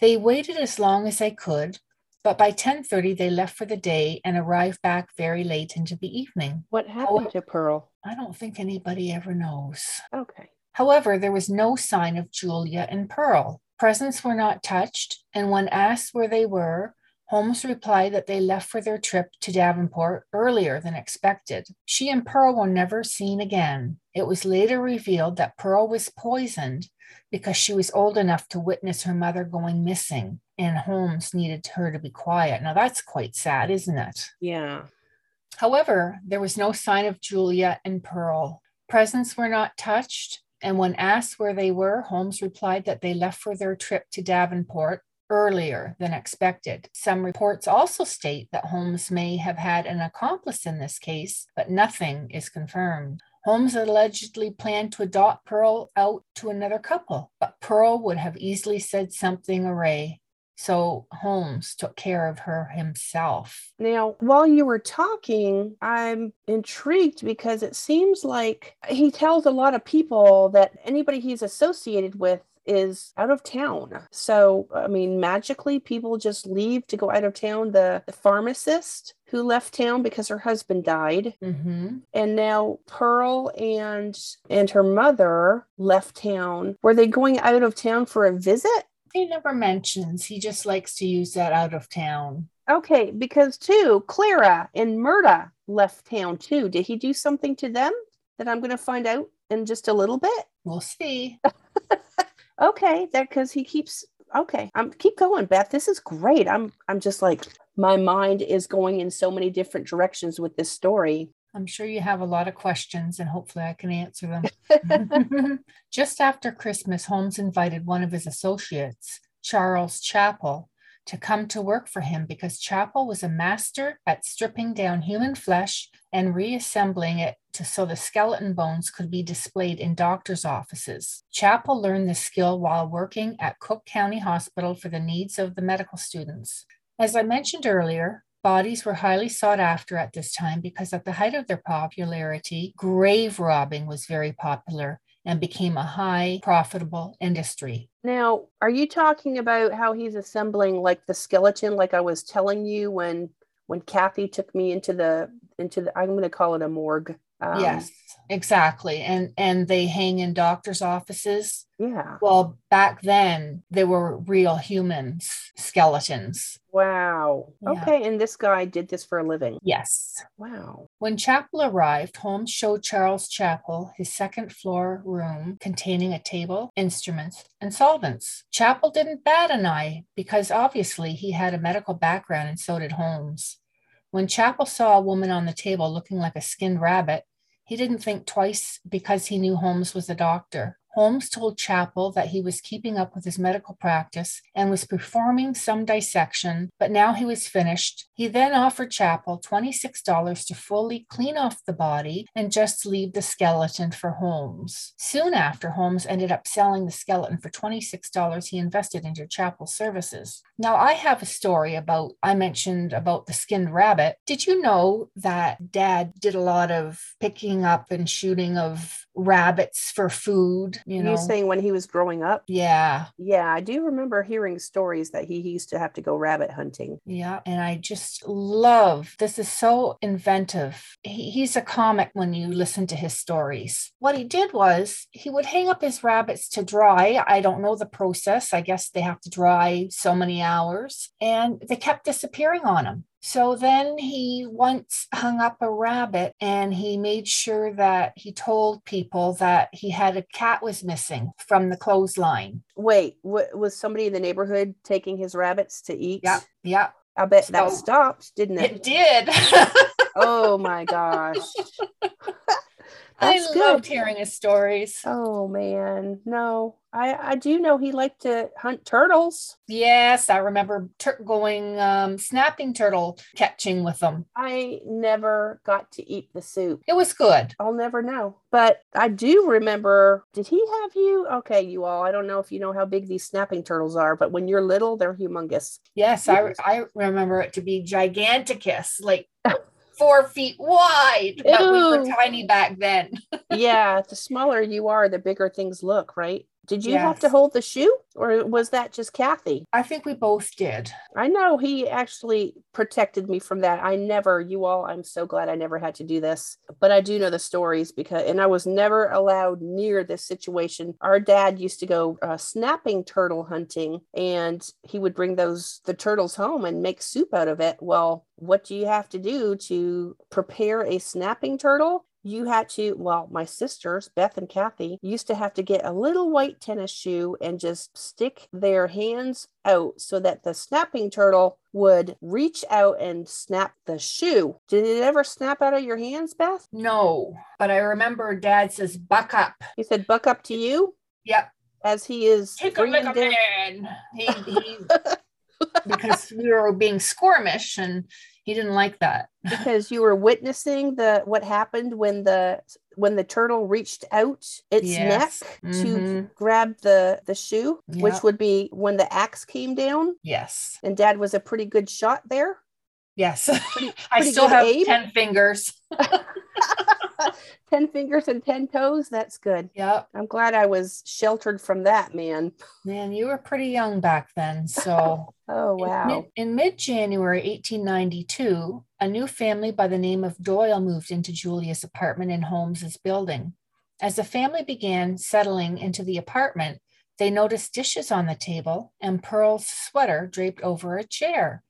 They waited as long as they could, but by 10:30 they left for the day and arrived back very late into the evening. What happened to Pearl? I don't think anybody ever knows. Okay. However, there was no sign of Julia and Pearl. Presents were not touched, and when asked where they were, Holmes replied that they left for their trip to Davenport earlier than expected. She and Pearl were never seen again. It was later revealed that Pearl was poisoned because she was old enough to witness her mother going missing, and Holmes needed her to be quiet. Now, that's quite sad, isn't it? Yeah. However, there was no sign of Julia and Pearl. Presents were not touched, and when asked where they were, Holmes replied that they left for their trip to Davenport earlier than expected. Some reports also state that Holmes may have had an accomplice in this case, but nothing is confirmed. Holmes allegedly planned to adopt Pearl out to another couple, but Pearl would have easily said something array. So Holmes took care of her himself. Now, while you were talking, I'm intrigued because it seems like he tells a lot of people that anybody he's associated with is out of town. So, I mean, magically, people just leave to go out of town. The, the pharmacist who left town because her husband died, Mm-hmm. and now Pearl and and her mother left town. Were they going out of town for a visit? He never mentions. He just likes to use that out of town. Okay, because too, Clara and Myrta left town too. Did he do something to them that I'm going to find out in just a little bit? We'll see. Okay, that because he keeps. Okay, I'm keep going, Beth. This is great. I'm I'm just like my mind is going in so many different directions with this story. I'm sure you have a lot of questions and hopefully I can answer them. Just after Christmas, Holmes invited one of his associates, Charles Chappell, to come to work for him because Chappell was a master at stripping down human flesh and reassembling it to, so the skeleton bones could be displayed in doctors' offices. Chappell learned this skill while working at Cook County Hospital for the needs of the medical students. As I mentioned earlier, bodies were highly sought after at this time because at the height of their popularity, grave robbing was very popular and became a high profitable industry. Now, are you talking about how he's assembling like the skeleton, like I was telling you when when Kathy took me into the into the I'm going to call it a morgue. Um, yes, exactly. And and they hang in doctors' offices. Yeah. Well, back then they were real humans, skeletons. Wow. Yeah. Okay. And this guy did this for a living. Yes. Wow. When Chappell arrived, Holmes showed Charles Chappell his second floor room containing a table, instruments, and solvents. Chappell didn't bat an eye because obviously he had a medical background and so did Holmes. When Chappell saw a woman on the table looking like a skinned rabbit, he didn't think twice because he knew Holmes was a doctor. Holmes told Chappell that he was keeping up with his medical practice and was performing some dissection, but now he was finished. He then offered Chappell $26 to fully clean off the body and just leave the skeleton for Holmes. Soon after, Holmes ended up selling the skeleton for $26 he invested into Chappell's services. Now, I have a story about, I mentioned about the skinned rabbit. Did you know that dad did a lot of picking up and shooting of rabbits for food? You know, you saying when he was growing up? Yeah. Yeah, I do remember hearing stories that he used to have to go rabbit hunting. Yeah. And I just love this is so inventive. He, he's a comic when you listen to his stories. What he did was he would hang up his rabbits to dry. I don't know the process. I guess they have to dry so many hours and they kept disappearing on him. So then he once hung up a rabbit and he made sure that he told people that he had a cat was missing from the clothesline. Wait, what, was somebody in the neighborhood taking his rabbits to eat? Yeah, yeah. I bet so that stopped, didn't it? It did. oh my gosh. That's I good. loved hearing his stories. Oh man, no, I I do know he liked to hunt turtles. Yes, I remember tur- going um, snapping turtle catching with them. I never got to eat the soup. It was good. I'll never know, but I do remember. Did he have you? Okay, you all. I don't know if you know how big these snapping turtles are, but when you're little, they're humongous. Yes, I I remember it to be giganticus, like. four feet wide, but Ew. we were tiny back then. yeah, the smaller you are, the bigger things look, right? Did you yes. have to hold the shoe or was that just Kathy? I think we both did. I know he actually protected me from that. I never, you all, I'm so glad I never had to do this, but I do know the stories because, and I was never allowed near this situation. Our dad used to go uh, snapping turtle hunting and he would bring those, the turtles home and make soup out of it. Well, what do you have to do to prepare a snapping turtle? You had to, well, my sisters, Beth and Kathy, used to have to get a little white tennis shoe and just stick their hands out so that the snapping turtle would reach out and snap the shoe. Did it ever snap out of your hands, Beth? No, but I remember dad says, buck up. He said, buck up to you? Yep. As he is Take a down- man. He, he, because we were being squirmish and he didn't like that because you were witnessing the what happened when the when the turtle reached out its yes. neck mm-hmm. to grab the the shoe yep. which would be when the axe came down yes and dad was a pretty good shot there yes pretty, i still have aim. 10 fingers 10 fingers and 10 toes. That's good. Yep. I'm glad I was sheltered from that, man. Man, you were pretty young back then. So, oh, wow. In mid January 1892, a new family by the name of Doyle moved into Julia's apartment in Holmes's building. As the family began settling into the apartment, they noticed dishes on the table and Pearl's sweater draped over a chair.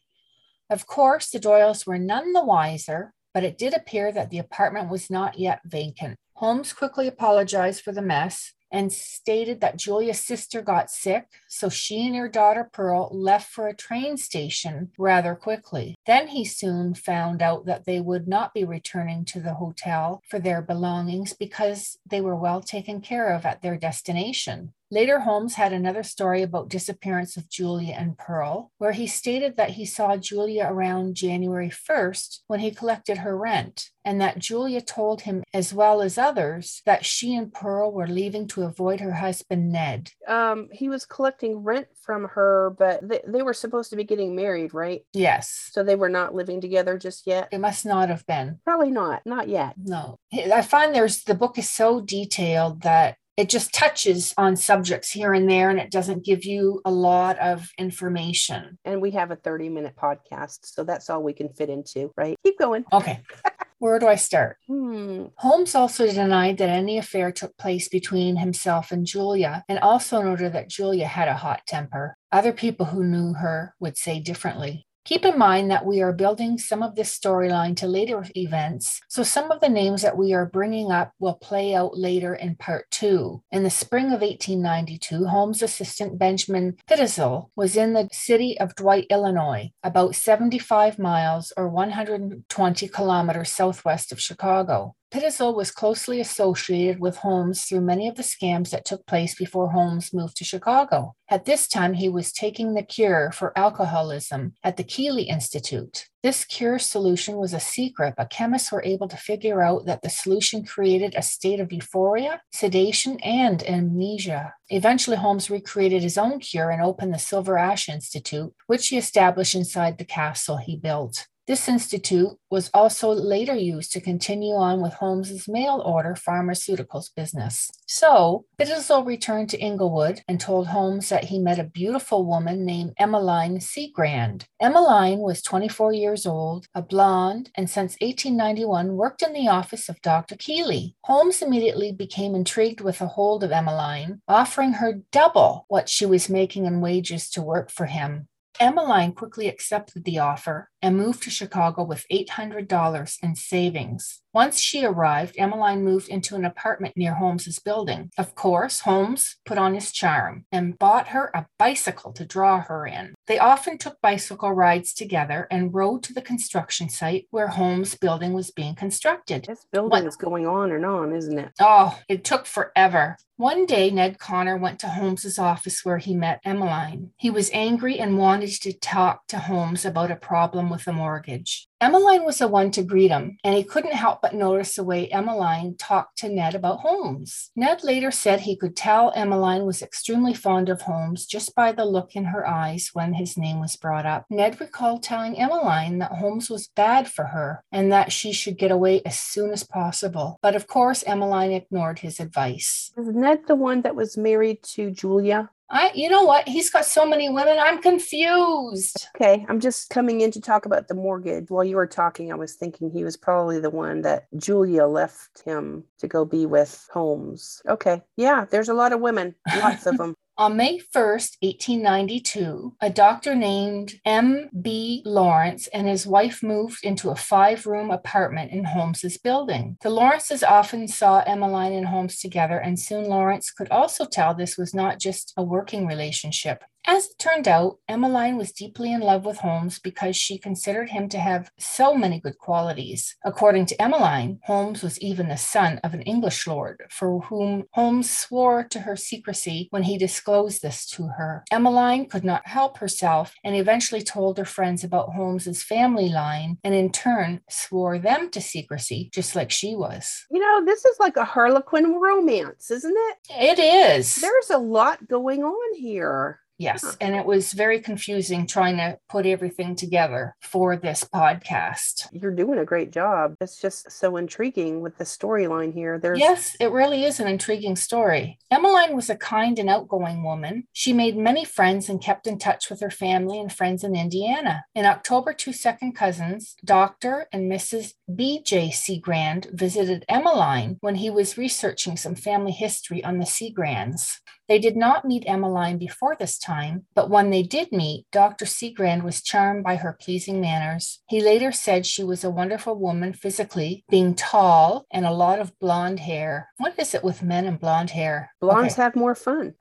Of course, the Doyles were none the wiser but it did appear that the apartment was not yet vacant. Holmes quickly apologized for the mess and stated that Julia's sister got sick, so she and her daughter Pearl left for a train station rather quickly. Then he soon found out that they would not be returning to the hotel for their belongings because they were well taken care of at their destination. Later, Holmes had another story about disappearance of Julia and Pearl, where he stated that he saw Julia around January 1st when he collected her rent, and that Julia told him, as well as others, that she and Pearl were leaving to avoid her husband Ned. Um, he was collecting rent from her, but they, they were supposed to be getting married, right? Yes. So they were not living together just yet. It must not have been. Probably not. Not yet. No. I find there's the book is so detailed that it just touches on subjects here and there and it doesn't give you a lot of information. And we have a 30 minute podcast, so that's all we can fit into, right? Keep going. Okay. Where do I start? Hmm. Holmes also denied that any affair took place between himself and Julia, and also noted that Julia had a hot temper. Other people who knew her would say differently. Keep in mind that we are building some of this storyline to later events, so some of the names that we are bringing up will play out later in part two. In the spring of 1892, Holmes' assistant Benjamin Pitezel was in the city of Dwight, Illinois, about 75 miles or 120 kilometers southwest of Chicago. Pitezel was closely associated with Holmes through many of the scams that took place before Holmes moved to Chicago. At this time, he was taking the cure for alcoholism at the Keeley Institute. This cure solution was a secret, but chemists were able to figure out that the solution created a state of euphoria, sedation, and amnesia. Eventually, Holmes recreated his own cure and opened the Silver Ash Institute, which he established inside the castle he built. This institute was also later used to continue on with Holmes's mail order pharmaceuticals business. So, Pitezel returned to Englewood and told Holmes that he met a beautiful woman named Emmeline Cigrand. Emmeline was 24 years old, a blonde, and since 1891 worked in the office of Dr. Keeley. Holmes immediately became intrigued with a hold of Emmeline, offering her double what she was making in wages to work for him. Emmeline quickly accepted the offer and moved to Chicago with $800 in savings. Once she arrived, Emmeline moved into an apartment near Holmes's building. Of course, Holmes put on his charm and bought her a bicycle to draw her in. They often took bicycle rides together and rode to the construction site where Holmes' building was being constructed. This building is going on and on, isn't it? Oh, it took forever. One day, Ned Conner went to Holmes's office where he met Emmeline. He was angry and wanted to talk to Holmes about a problem with the mortgage. Emmeline was the one to greet him, and he couldn't help but notice the way Emmeline talked to Ned about Holmes. Ned later said he could tell Emmeline was extremely fond of Holmes just by the look in her eyes when his name was brought up. Ned recalled telling Emmeline that Holmes was bad for her and that she should get away as soon as possible. But of course, Emmeline ignored his advice. Is Ned the one that was married to Julia? I, you know what? He's got so many women. I'm confused. Okay, I'm just coming in to talk about the mortgage. While you were talking, I was thinking he was probably the one that Julia left him to go be with Holmes. Okay, yeah, there's a lot of women, lots of them. On May 1st, 1892, a doctor named M.B. Lawrence and his wife moved into a five room apartment in Holmes's building. The Lawrences often saw Emmeline and Holmes together, and soon Lawrence could also tell this was not just a working relationship. As it turned out, Emmeline was deeply in love with Holmes because she considered him to have so many good qualities. According to Emmeline, Holmes was even the son of an English lord, for whom Holmes swore to her secrecy when he disclosed this to her. Emmeline could not help herself and eventually told her friends about Holmes's family line and in turn swore them to secrecy, just like she was. You know, this is like a Harlequin romance, isn't it? It is. There's a lot going on here. Yes. And it was very confusing trying to put everything together for this podcast. You're doing a great job. It's just so intriguing with the storyline here. There's Yes, it really is an intriguing story. Emmeline was a kind and outgoing woman. She made many friends and kept in touch with her family and friends in Indiana. In October, two second cousins, Dr. and Mrs. B.J. Cigrand, visited Emmeline when he was researching some family history on the Cigrands. They did not meet Emmeline before this time, but when they did meet, Dr. Cigrand was charmed by her pleasing manners. He later said she was a wonderful woman physically, being tall and a lot of blonde hair. What is it with men and blonde hair? blondes Okay. have more fun.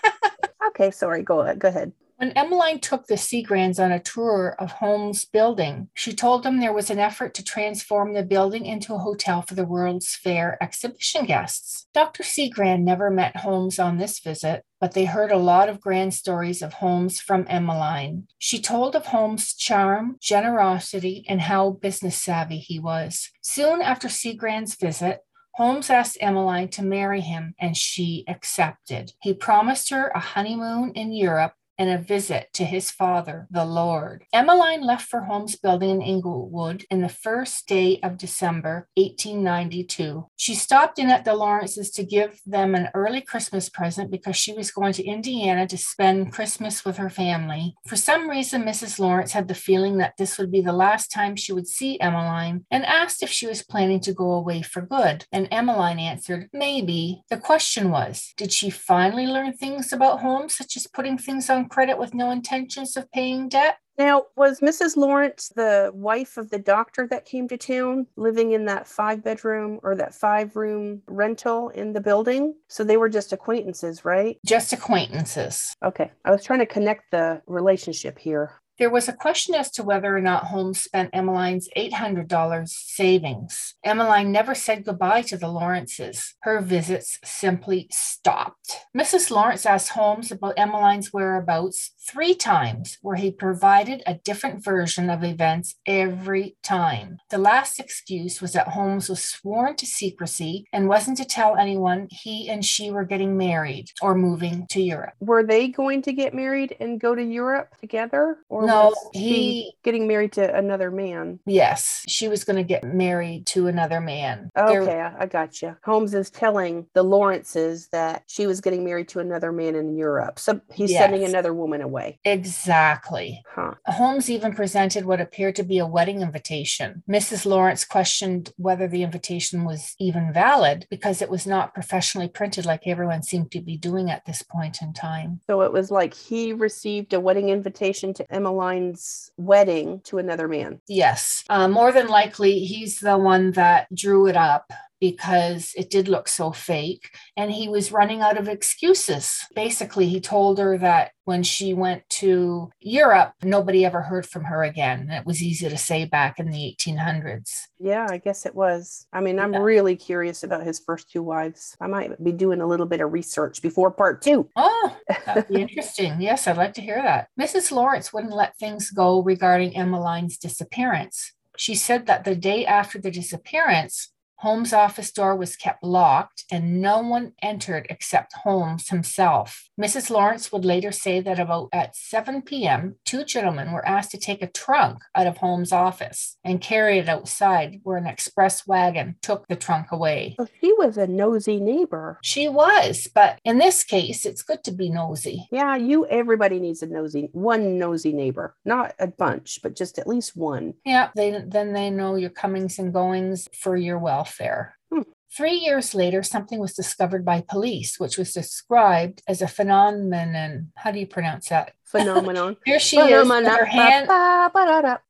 okay, sorry, go. Go ahead. When Emmeline took the Cigrands on a tour of Holmes' building, she told them there was an effort to transform the building into a hotel for the World's Fair exhibition guests. Dr. Cigrand never met Holmes on this visit, but they heard a lot of grand stories of Holmes from Emmeline. She told of Holmes' charm, generosity, and how business savvy he was. Soon after Cigrand's visit, Holmes asked Emmeline to marry him, and she accepted. He promised her a honeymoon in Europe and a visit to his father, the Lord. Emmeline left for Holmes Building in Englewood in the first day of December 1892. She stopped in at the Lawrences to give them an early Christmas present because she was going to Indiana to spend Christmas with her family. For some reason, Mrs. Lawrence had the feeling that this would be the last time she would see Emmeline and asked if she was planning to go away for good. And Emmeline answered, Maybe. The question was, did she finally learn things about Holmes, such as putting things on credit with no intentions of paying debt? Now, was Mrs. Lawrence the wife of the doctor that came to town living in that five bedroom or that five room rental in the building? So they were just acquaintances, right? Just acquaintances. Okay. I was trying to connect the relationship here. There was a question as to whether or not Holmes spent Emmeline's $800 savings. Emmeline never said goodbye to the Lawrences. Her visits simply stopped. Mrs. Lawrence asked Holmes about Emmeline's whereabouts three times, where he provided a different version of events every time. The last excuse was that Holmes was sworn to secrecy and wasn't to tell anyone he and she were getting married or moving to Europe. Were they going to get married and go to Europe together? Or no, he getting married to another man. Yes, she was going to get married to another man. Okay, there... I got you. Holmes is telling the Lawrences that she was getting married to another man in Europe. So he's yes. sending another woman away. Exactly. Huh. Holmes even presented what appeared to be a wedding invitation. Mrs. Lawrence questioned whether the invitation was even valid because it was not professionally printed like everyone seemed to be doing at this point in time. So it was like he received a wedding invitation to Emma Caroline's wedding to another man. Yes. Uh, more than likely, he's the one that drew it up because it did look so fake. And he was running out of excuses. Basically, he told her that when she went to Europe, nobody ever heard from her again. It was easy to say back in the 1800s. Yeah, I guess it was. I mean, I'm yeah. really curious about his first two wives. I might be doing a little bit of research before part two. Oh, that'd be interesting. Yes, I'd like to hear that. Mrs. Lawrence wouldn't let things go regarding Emmeline's disappearance. She said that the day after the disappearance, Holmes' office door was kept locked and no one entered except Holmes himself. Mrs. Lawrence would later say that about at 7 p.m., two gentlemen were asked to take a trunk out of Holmes' office and carry it outside where an express wagon took the trunk away. Well, she was a nosy neighbor. She was, but in this case, it's good to be nosy. Yeah, you everybody needs a nosy one nosy neighbor. Not a bunch, but just at least one. Yeah, they then they know your comings and goings for your welfare welfare. Hmm. Three years later, something was discovered by police, which was described as a phenomenon. How do you pronounce that? Phenomenon. Here she is her hand.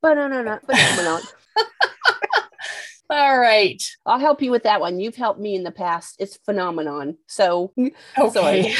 Phenomenon. All right. I'll help you with that one. You've helped me in the past. It's phenomenon. So, okay.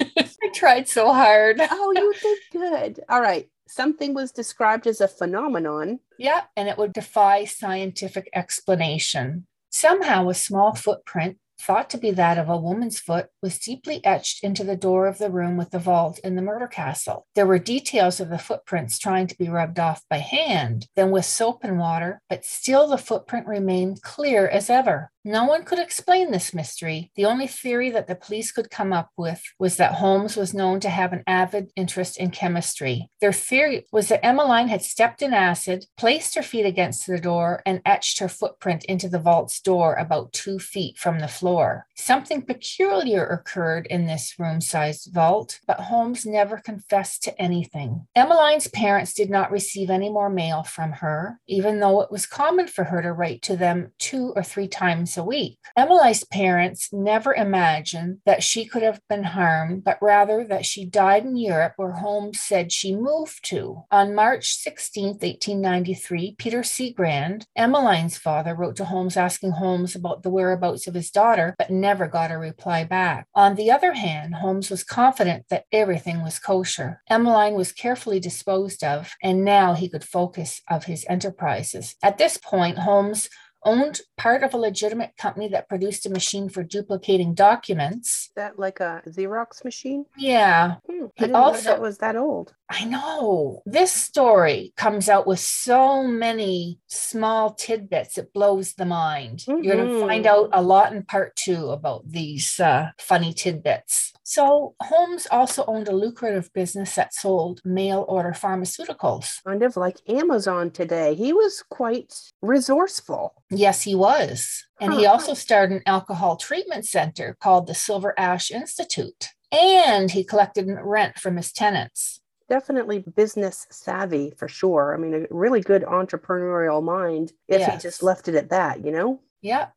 I tried so hard. oh, you did good. All right. Something was described as a phenomenon. Yeah, and it would defy scientific explanation. Somehow, a small footprint, thought to be that of a woman's foot, was deeply etched into the door of the room with the vault in the murder castle. There were details of the footprints trying to be rubbed off by hand, then with soap and water, but still the footprint remained clear as ever. No one could explain this mystery. The only theory that the police could come up with was that Holmes was known to have an avid interest in chemistry. Their theory was that Emmeline had stepped in acid, placed her feet against the door, and etched her footprint into the vault's door about two feet from the floor. Something peculiar occurred in this room sized vault, but Holmes never confessed to anything. Emmeline's parents did not receive any more mail from her, even though it was common for her to write to them two or three times a week. Emily's parents never imagined that she could have been harmed, but rather that she died in Europe, where Holmes said she moved to. On March 16, 1893, Peter Cigrand, Emmeline's father, wrote to Holmes asking Holmes about the whereabouts of his daughter, but never got a reply back. On the other hand, Holmes was confident that everything was kosher. Emmeline was carefully disposed of, and now he could focus of his enterprises. At this point, Holmes owned part of a legitimate company that produced a machine for duplicating documents. That like a Xerox machine? Yeah. Hmm, he also that was that old. I know. This story comes out with so many small tidbits. It blows the mind. Mm-hmm. You're going to find out a lot in part two about these uh, funny tidbits. So Holmes also owned a lucrative business that sold mail order pharmaceuticals. Kind of like Amazon today. He was quite resourceful. Yes, he was. And he also started an alcohol treatment center called the Silver Ash Institute. And he collected rent from his tenants. Definitely business savvy for sure. I mean, a really good entrepreneurial mind if he just left it at that, you know? Yeah.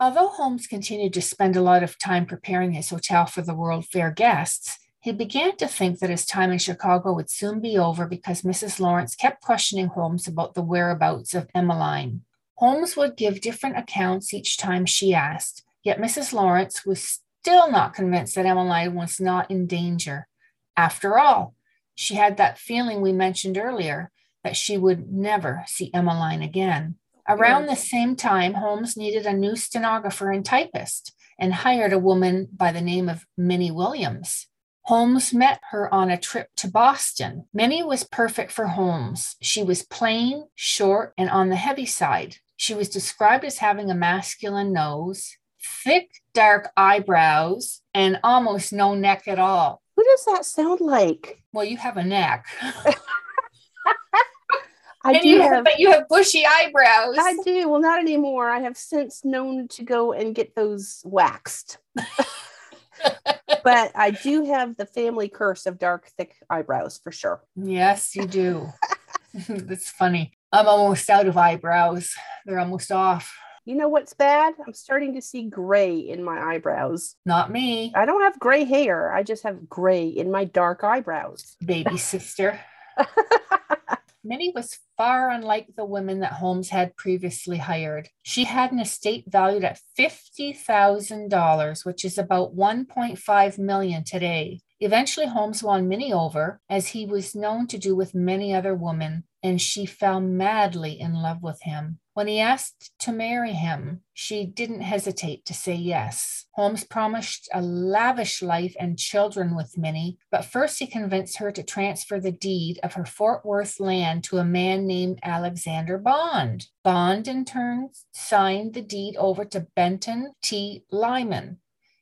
Although Holmes continued to spend a lot of time preparing his hotel for the World Fair guests, he began to think that his time in Chicago would soon be over because Mrs. Lawrence kept questioning Holmes about the whereabouts of Emmeline. Holmes would give different accounts each time she asked, yet Mrs. Lawrence was still not convinced that Emmeline was not in danger. After all, she had that feeling we mentioned earlier that she would never see Emmeline again. Around the same time, Holmes needed a new stenographer and typist and hired a woman by the name of Minnie Williams. Holmes met her on a trip to Boston. Minnie was perfect for Holmes. She was plain, short, and on the heavy side. She was described as having a masculine nose, thick, dark eyebrows, and almost no neck at all. Who does that sound like? Well, you have a neck. I and do you have. but you have bushy eyebrows. I do. Well, not anymore. I have since known to go and get those waxed. but I do have the family curse of dark, thick eyebrows for sure. Yes, you do. That's funny. I'm almost out of eyebrows. They're almost off. You know what's bad? I'm starting to see gray in my eyebrows. Not me, I don't have gray hair. I just have gray in my dark eyebrows. baby sister. Minnie was far unlike the women that Holmes had previously hired. She had an estate valued at $50,000, which is about 1.5 million today. Eventually Holmes won Minnie over, as he was known to do with many other women, and she fell madly in love with him. When he asked to marry him, she didn't hesitate to say yes. Holmes promised a lavish life and children with Minnie, but first he convinced her to transfer the deed of her Fort Worth land to a man named Alexander Bond. Bond, in turn, signed the deed over to Benton T. Lyman.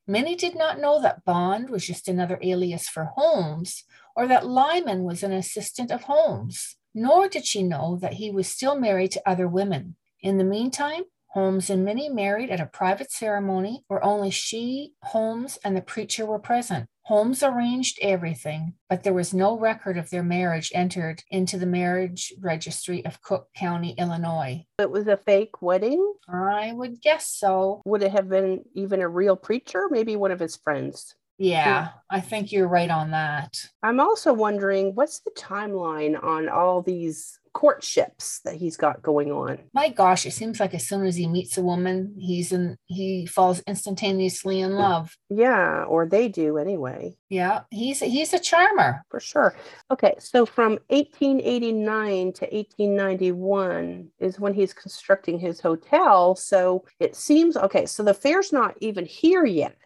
Minnie did not know that Bond was just another alias for Holmes, or that Lyman was an assistant of Holmes, nor did she know that he was still married to other women. In the meantime, Holmes and Minnie married at a private ceremony where only she, Holmes, and the preacher were present. Holmes arranged everything, but there was no record of their marriage entered into the marriage registry of Cook County, Illinois. It was a fake wedding. I would guess so. Would it have been even a real preacher? Maybe one of his friends. Yeah, I think you're right on that. I'm also wondering what's the timeline on all these courtships that he's got going on? My gosh, it seems like as soon as he meets a woman, he's in he falls instantaneously in love. Yeah, or they do anyway, Yeah, he's he's a charmer. for sure. Okay, so from 1889 to 1891 is when he's constructing his hotel. So it seems okay, so the fair's not even here yet.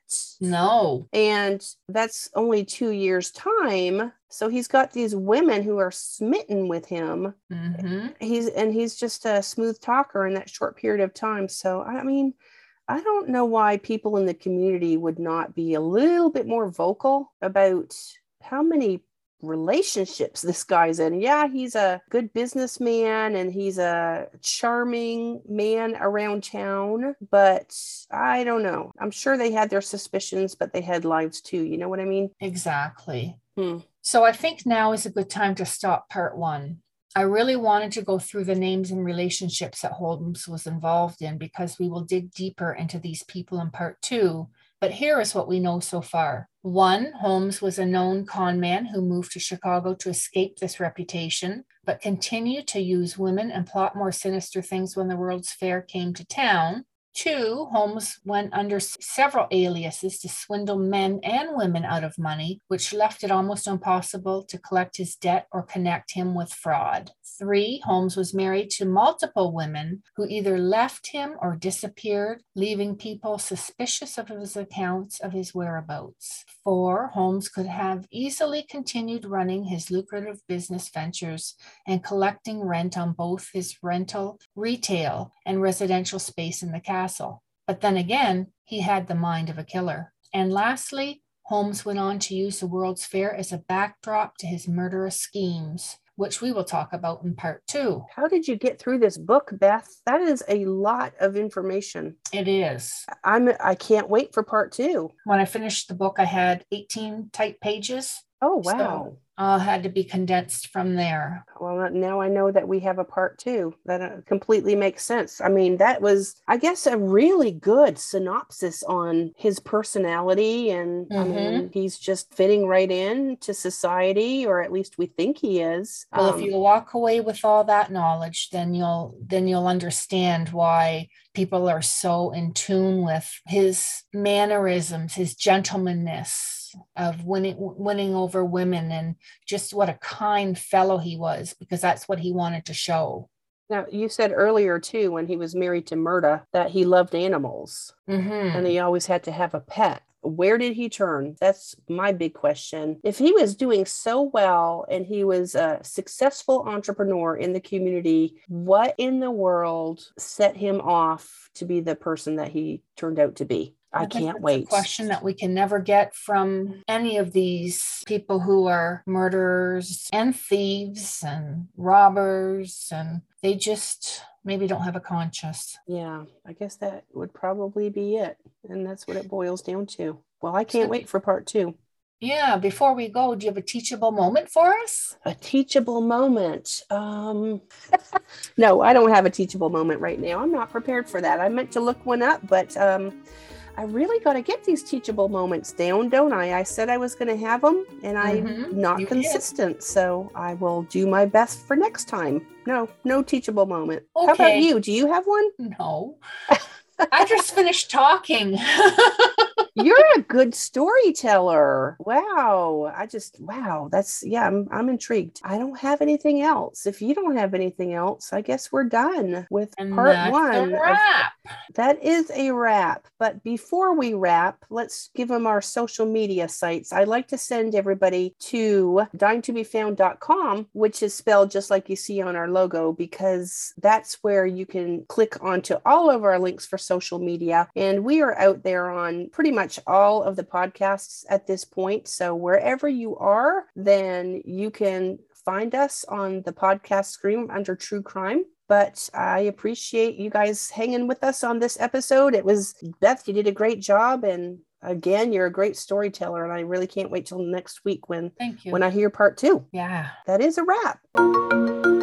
No. And that's only two years' time. So he's got these women who are smitten with him. hmm He's and he's just a smooth talker in that short period of time. So I mean, I don't know why people in the community would not be a little bit more vocal about how many relationships this guy's in. Yeah, he's a good businessman and he's a charming man around town, but I don't know. I'm sure they had their suspicions, but they had lives too. You know what I mean? Exactly. Hmm. So I think now is a good time to stop part one. I really wanted to go through the names and relationships that Holmes was involved in because we will dig deeper into these people in part two. But here is what we know so far. One, Holmes was a known con man who moved to Chicago to escape this reputation, but continued to use women and plot more sinister things when the World's Fair came to town. Two, Holmes went under several aliases to swindle men and women out of money, which left it almost impossible to collect his debt or connect him with fraud. Three, Holmes was married to multiple women who either left him or disappeared, leaving people suspicious of his accounts of his whereabouts. Four, Holmes could have easily continued running his lucrative business ventures and collecting rent on both his rental, retail, and residential space in the castle. But then again, he had the mind of a killer. And lastly, Holmes went on to use the World's Fair as a backdrop to his murderous schemes which we will talk about in part two. How did you get through this book, Beth? That is a lot of information. It is. I'm I can't wait for part two. When I finished the book, I had 18 type pages. Oh wow. So uh, had to be condensed from there. Well, now I know that we have a part two. That uh, completely makes sense. I mean, that was, I guess, a really good synopsis on his personality, and mm-hmm. I mean, he's just fitting right in to society, or at least we think he is. Well, um, if you walk away with all that knowledge, then you'll then you'll understand why people are so in tune with his mannerisms, his gentlemanness of winning winning over women and just what a kind fellow he was because that's what he wanted to show now you said earlier too when he was married to Myrta that he loved animals mm-hmm. and he always had to have a pet where did he turn? That's my big question. If he was doing so well and he was a successful entrepreneur in the community, what in the world set him off to be the person that he turned out to be? I, I can't wait. question that we can never get from any of these people who are murderers and thieves and robbers, and they just maybe don't have a conscience. Yeah, I guess that would probably be it. And that's what it boils down to. Well, I can't so, wait for part two. Yeah, before we go, do you have a teachable moment for us? A teachable moment. Um No, I don't have a teachable moment right now. I'm not prepared for that. I meant to look one up, but um I really got to get these teachable moments down, don't I? I said I was going to have them and I'm mm-hmm. not you consistent. Did. So I will do my best for next time. No, no teachable moment. Okay. How about you? Do you have one? No. I just finished talking. You're a good storyteller. Wow. I just wow. That's yeah, I'm I'm intrigued. I don't have anything else. If you don't have anything else, I guess we're done with and part one. wrap. Of, that is a wrap. But before we wrap, let's give them our social media sites. I'd like to send everybody to dyingtobefound.com, which is spelled just like you see on our logo, because that's where you can click onto all of our links for social media. And we are out there on pretty much all of the podcasts at this point. So wherever you are, then you can find us on the podcast screen under True Crime. But I appreciate you guys hanging with us on this episode. It was Beth, you did a great job. And again, you're a great storyteller. And I really can't wait till next week when, Thank you. when I hear part two. Yeah. That is a wrap.